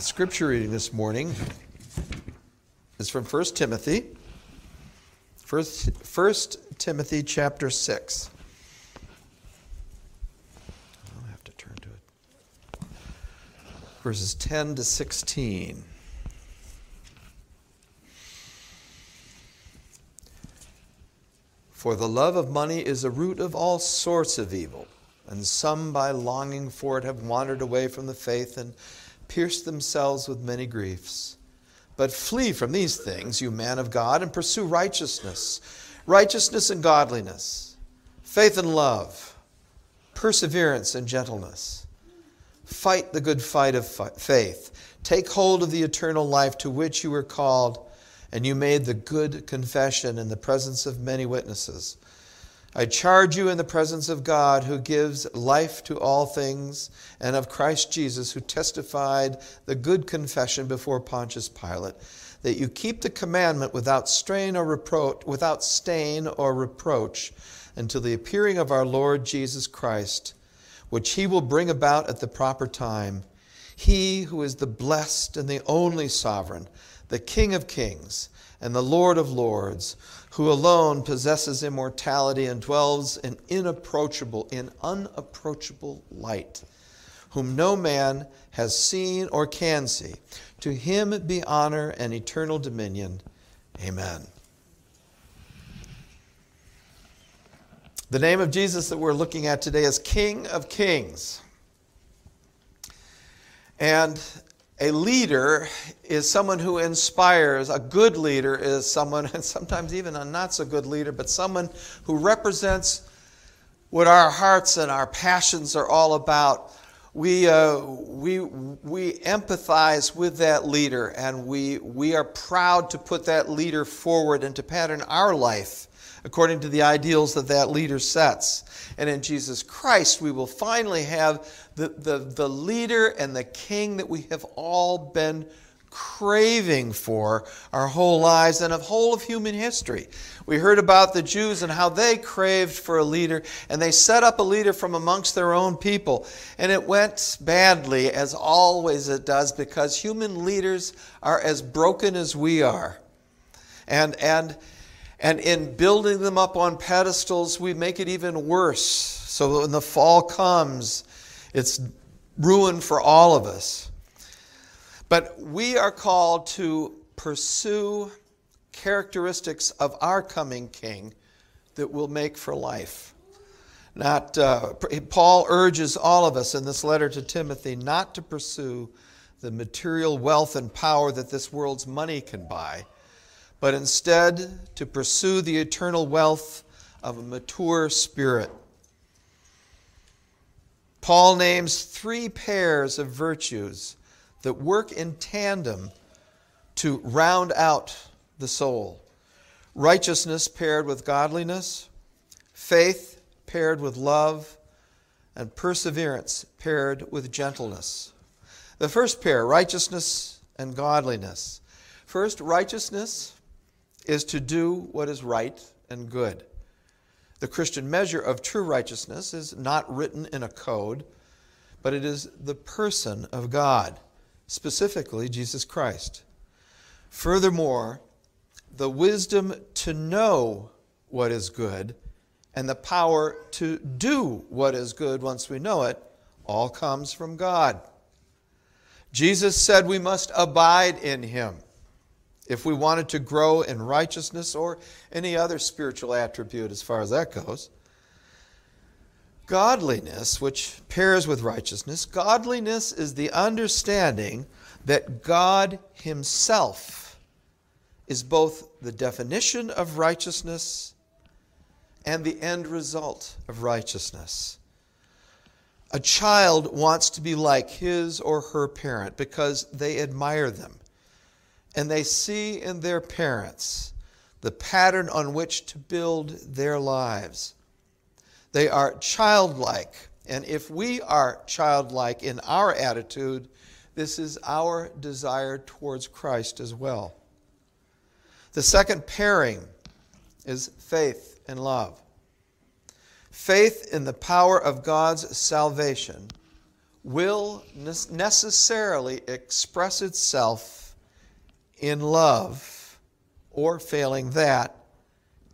The scripture reading this morning is from 1 Timothy. 1, 1 Timothy chapter 6. I'll have to turn to it. Verses 10 to 16. For the love of money is a root of all sorts of evil, and some by longing for it have wandered away from the faith and pierced themselves with many griefs. But flee from these things, you man of God, and pursue righteousness, righteousness and godliness, faith and love, perseverance and gentleness. Fight the good fight of faith. Take hold of the eternal life to which you were called and you made the good confession in the presence of many witnesses. I charge you in the presence of God, who gives life to all things, and of Christ Jesus, who testified the good confession before Pontius Pilate, that you keep the commandment without strain or reproach, without stain or reproach, until the appearing of our Lord Jesus Christ, which he will bring about at the proper time. He who is the blessed and the only sovereign the King of kings and the Lord of lords, who alone possesses immortality and dwells in inapproachable, in unapproachable light, whom no man has seen or can see. To him be honor and eternal dominion. Amen. The name of Jesus that we're looking at today is King of Kings. And a leader is someone who inspires. A good leader is someone, and sometimes even a not so good leader, but someone who represents what our hearts and our passions are all about. We, uh, we, we empathize with that leader and we, we are proud to put that leader forward and to pattern our life according to the ideals that that leader sets. And in Jesus Christ, we will finally have the, the, the leader and the king that we have all been craving for our whole lives and of whole of human history. We heard about the Jews and how they craved for a leader, and they set up a leader from amongst their own people. And it went badly, as always it does, because human leaders are as broken as we are. And, and and in building them up on pedestals, we make it even worse. So when the fall comes, it's ruin for all of us. But we are called to pursue characteristics of our coming King that will make for life. Not, uh, Paul urges all of us in this letter to Timothy not to pursue the material wealth and power that this world's money can buy but instead to pursue the eternal wealth of a mature spirit. Paul names three pairs of virtues that work in tandem to round out the soul righteousness paired with godliness, faith paired with love, and perseverance paired with gentleness. The first pair, righteousness and godliness. First, righteousness is to do what is right and good. The Christian measure of true righteousness is not written in a code, but it is the person of God, specifically Jesus Christ. Furthermore, the wisdom to know what is good and the power to do what is good once we know it all comes from God. Jesus said we must abide in him if we wanted to grow in righteousness or any other spiritual attribute as far as that goes. Godliness, which pairs with righteousness, godliness is the understanding that God Himself is both the definition of righteousness and the end result of righteousness. A child wants to be like his or her parent because they admire them and they see in their parents the pattern on which to build their lives. They are childlike, and if we are childlike in our attitude, this is our desire towards Christ as well. The second pairing is faith and love. Faith in the power of God's salvation will necessarily express itself in love, or failing that,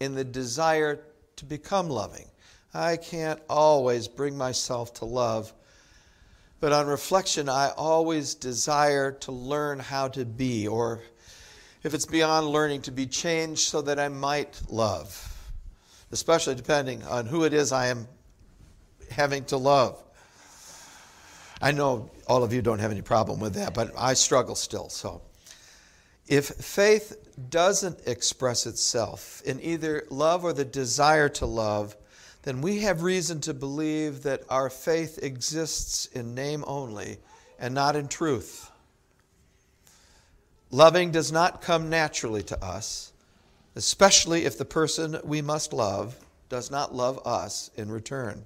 in the desire to become loving. I can't always bring myself to love, but on reflection, I always desire to learn how to be, or if it's beyond learning, to be changed so that I might love, especially depending on who it is I am having to love. I know all of you don't have any problem with that, but I struggle still. So, if faith doesn't express itself in either love or the desire to love, then we have reason to believe that our faith exists in name only and not in truth. Loving does not come naturally to us, especially if the person we must love does not love us in return.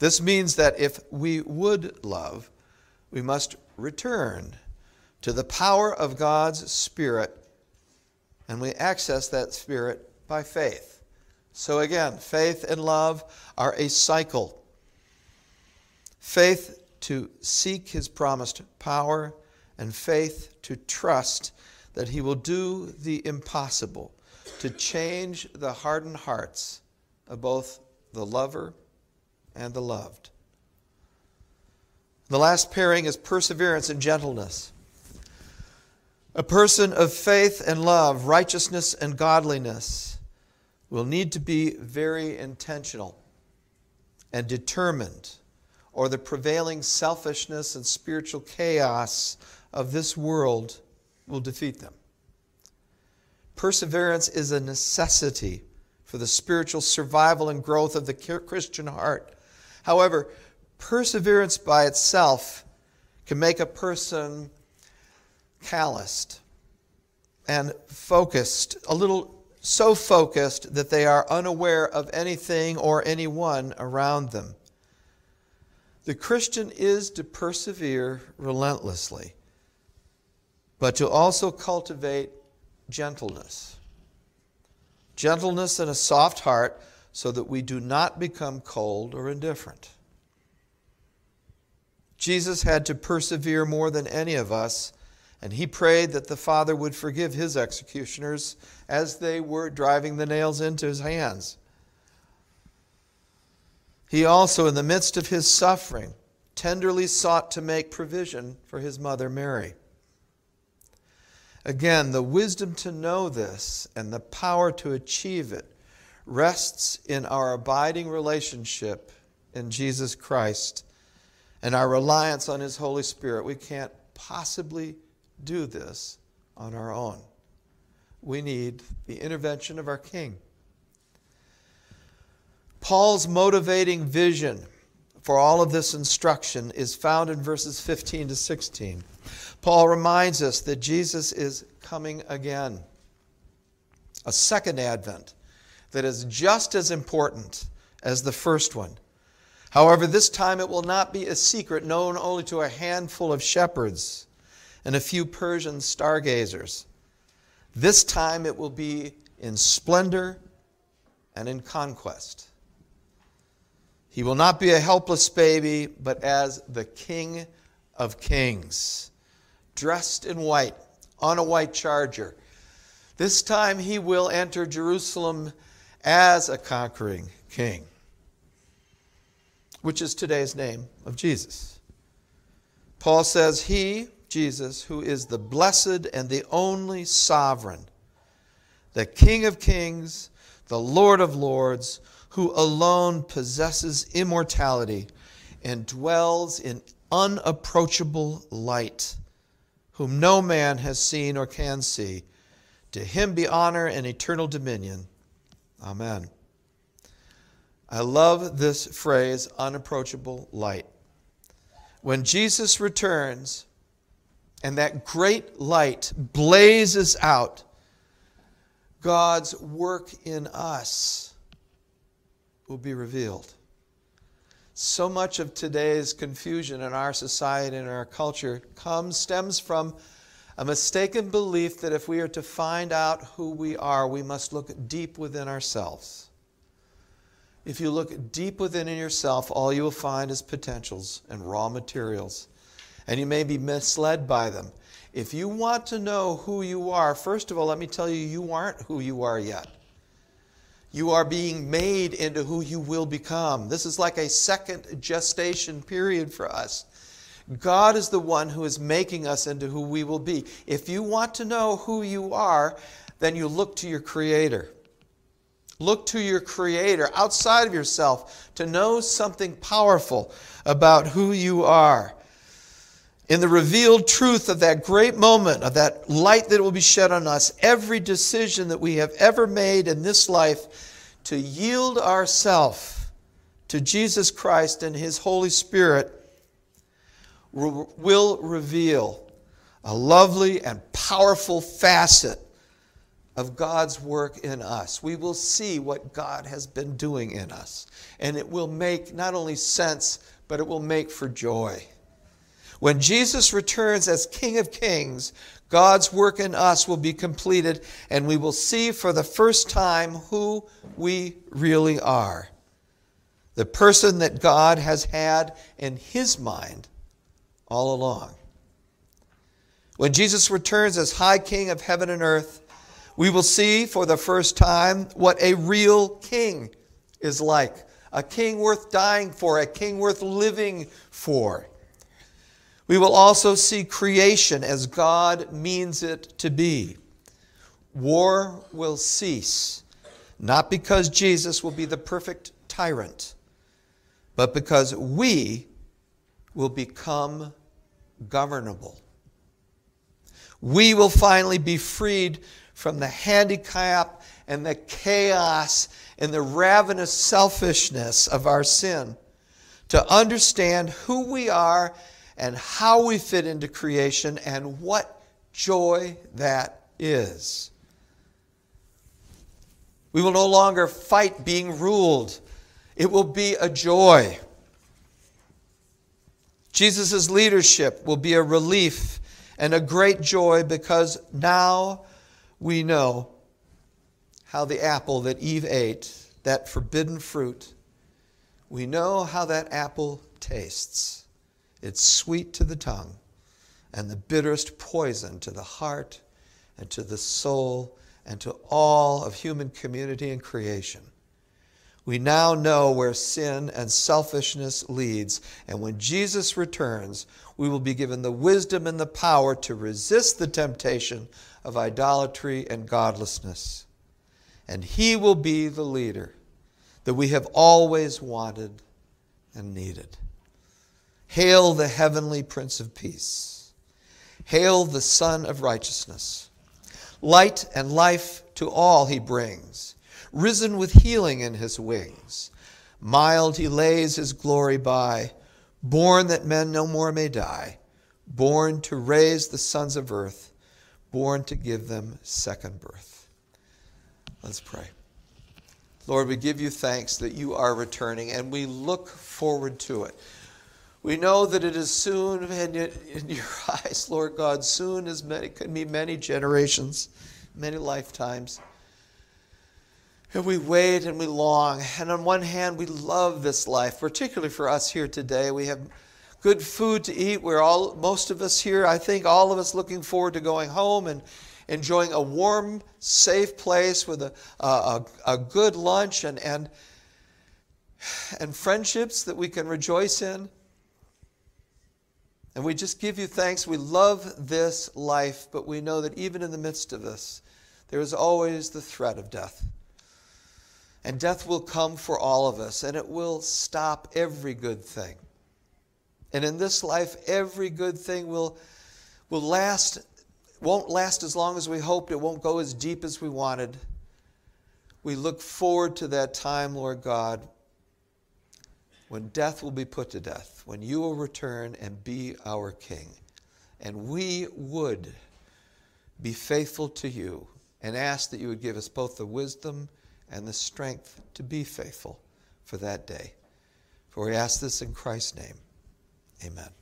This means that if we would love, we must return to the power of God's Spirit, and we access that Spirit by faith. So again, faith and love are a cycle. Faith to seek his promised power, and faith to trust that he will do the impossible to change the hardened hearts of both the lover and the loved. The last pairing is perseverance and gentleness. A person of faith and love, righteousness and godliness will need to be very intentional and determined, or the prevailing selfishness and spiritual chaos of this world will defeat them. Perseverance is a necessity for the spiritual survival and growth of the Christian heart. However, perseverance by itself can make a person calloused and focused, a little so focused that they are unaware of anything or anyone around them. The Christian is to persevere relentlessly, but to also cultivate gentleness. Gentleness and a soft heart so that we do not become cold or indifferent. Jesus had to persevere more than any of us and he prayed that the Father would forgive his executioners as they were driving the nails into his hands. He also, in the midst of his suffering, tenderly sought to make provision for his mother Mary. Again, the wisdom to know this and the power to achieve it rests in our abiding relationship in Jesus Christ and our reliance on His Holy Spirit. We can't possibly do this on our own. We need the intervention of our King. Paul's motivating vision for all of this instruction is found in verses 15 to 16. Paul reminds us that Jesus is coming again, a second advent that is just as important as the first one. However, this time it will not be a secret known only to a handful of shepherds and a few Persian stargazers. This time it will be in splendor and in conquest. He will not be a helpless baby, but as the King of Kings, dressed in white, on a white charger. This time he will enter Jerusalem as a conquering king, which is today's name of Jesus. Paul says, He, Jesus, who is the blessed and the only sovereign, the King of kings, the Lord of lords, who alone possesses immortality and dwells in unapproachable light, whom no man has seen or can see. To him be honor and eternal dominion. Amen. I love this phrase, unapproachable light. When Jesus returns, and that great light blazes out, God's work in us will be revealed. So much of today's confusion in our society and our culture comes stems from a mistaken belief that if we are to find out who we are, we must look deep within ourselves. If you look deep within yourself, all you will find is potentials and raw materials. And you may be misled by them. If you want to know who you are, first of all, let me tell you, you aren't who you are yet. You are being made into who you will become. This is like a second gestation period for us. God is the one who is making us into who we will be. If you want to know who you are, then you look to your Creator. Look to your Creator outside of yourself to know something powerful about who you are. In the revealed truth of that great moment, of that light that will be shed on us, every decision that we have ever made in this life to yield ourself to Jesus Christ and His Holy Spirit will reveal a lovely and powerful facet of God's work in us. We will see what God has been doing in us. And it will make not only sense, but it will make for joy. When Jesus returns as King of Kings, God's work in us will be completed, and we will see for the first time who we really are. The person that God has had in his mind all along. When Jesus returns as High King of heaven and earth, we will see for the first time what a real king is like a king worth dying for, a king worth living for. We will also see creation as God means it to be. War will cease, not because Jesus will be the perfect tyrant, but because we will become governable. We will finally be freed from the handicap and the chaos and the ravenous selfishness of our sin to understand who we are and how we fit into creation and what joy that is. We will no longer fight being ruled. It will be a joy. Jesus' leadership will be a relief and a great joy because now we know how the apple that Eve ate, that forbidden fruit, we know how that apple tastes. It's sweet to the tongue and the bitterest poison to the heart and to the soul and to all of human community and creation. We now know where sin and selfishness leads, and when Jesus returns, we will be given the wisdom and the power to resist the temptation of idolatry and godlessness. And he will be the leader that we have always wanted and needed. Hail the heavenly Prince of Peace. Hail the Sun of Righteousness. Light and life to all he brings risen with healing in his wings. Mild he lays his glory by, born that men no more may die, born to raise the sons of earth, born to give them second birth. Let's pray. Lord, we give you thanks that you are returning, and we look forward to it. We know that it is soon, and in your eyes, Lord God, soon as many could be many generations, many lifetimes. And we wait and we long. And on one hand, we love this life, particularly for us here today. We have good food to eat. We're all, most of us here, I think all of us looking forward to going home and enjoying a warm, safe place with a, a, a good lunch and, and, and friendships that we can rejoice in. And we just give you thanks. We love this life, but we know that even in the midst of this, there is always the threat of death. And death will come for all of us, and it will stop every good thing. And in this life, every good thing will, will last, won't last as long as we hoped, it won't go as deep as we wanted. We look forward to that time, Lord God, when death will be put to death, when you will return and be our King. And we would be faithful to you and ask that you would give us both the wisdom and the strength to be faithful for that day. For we ask this in Christ's name. Amen.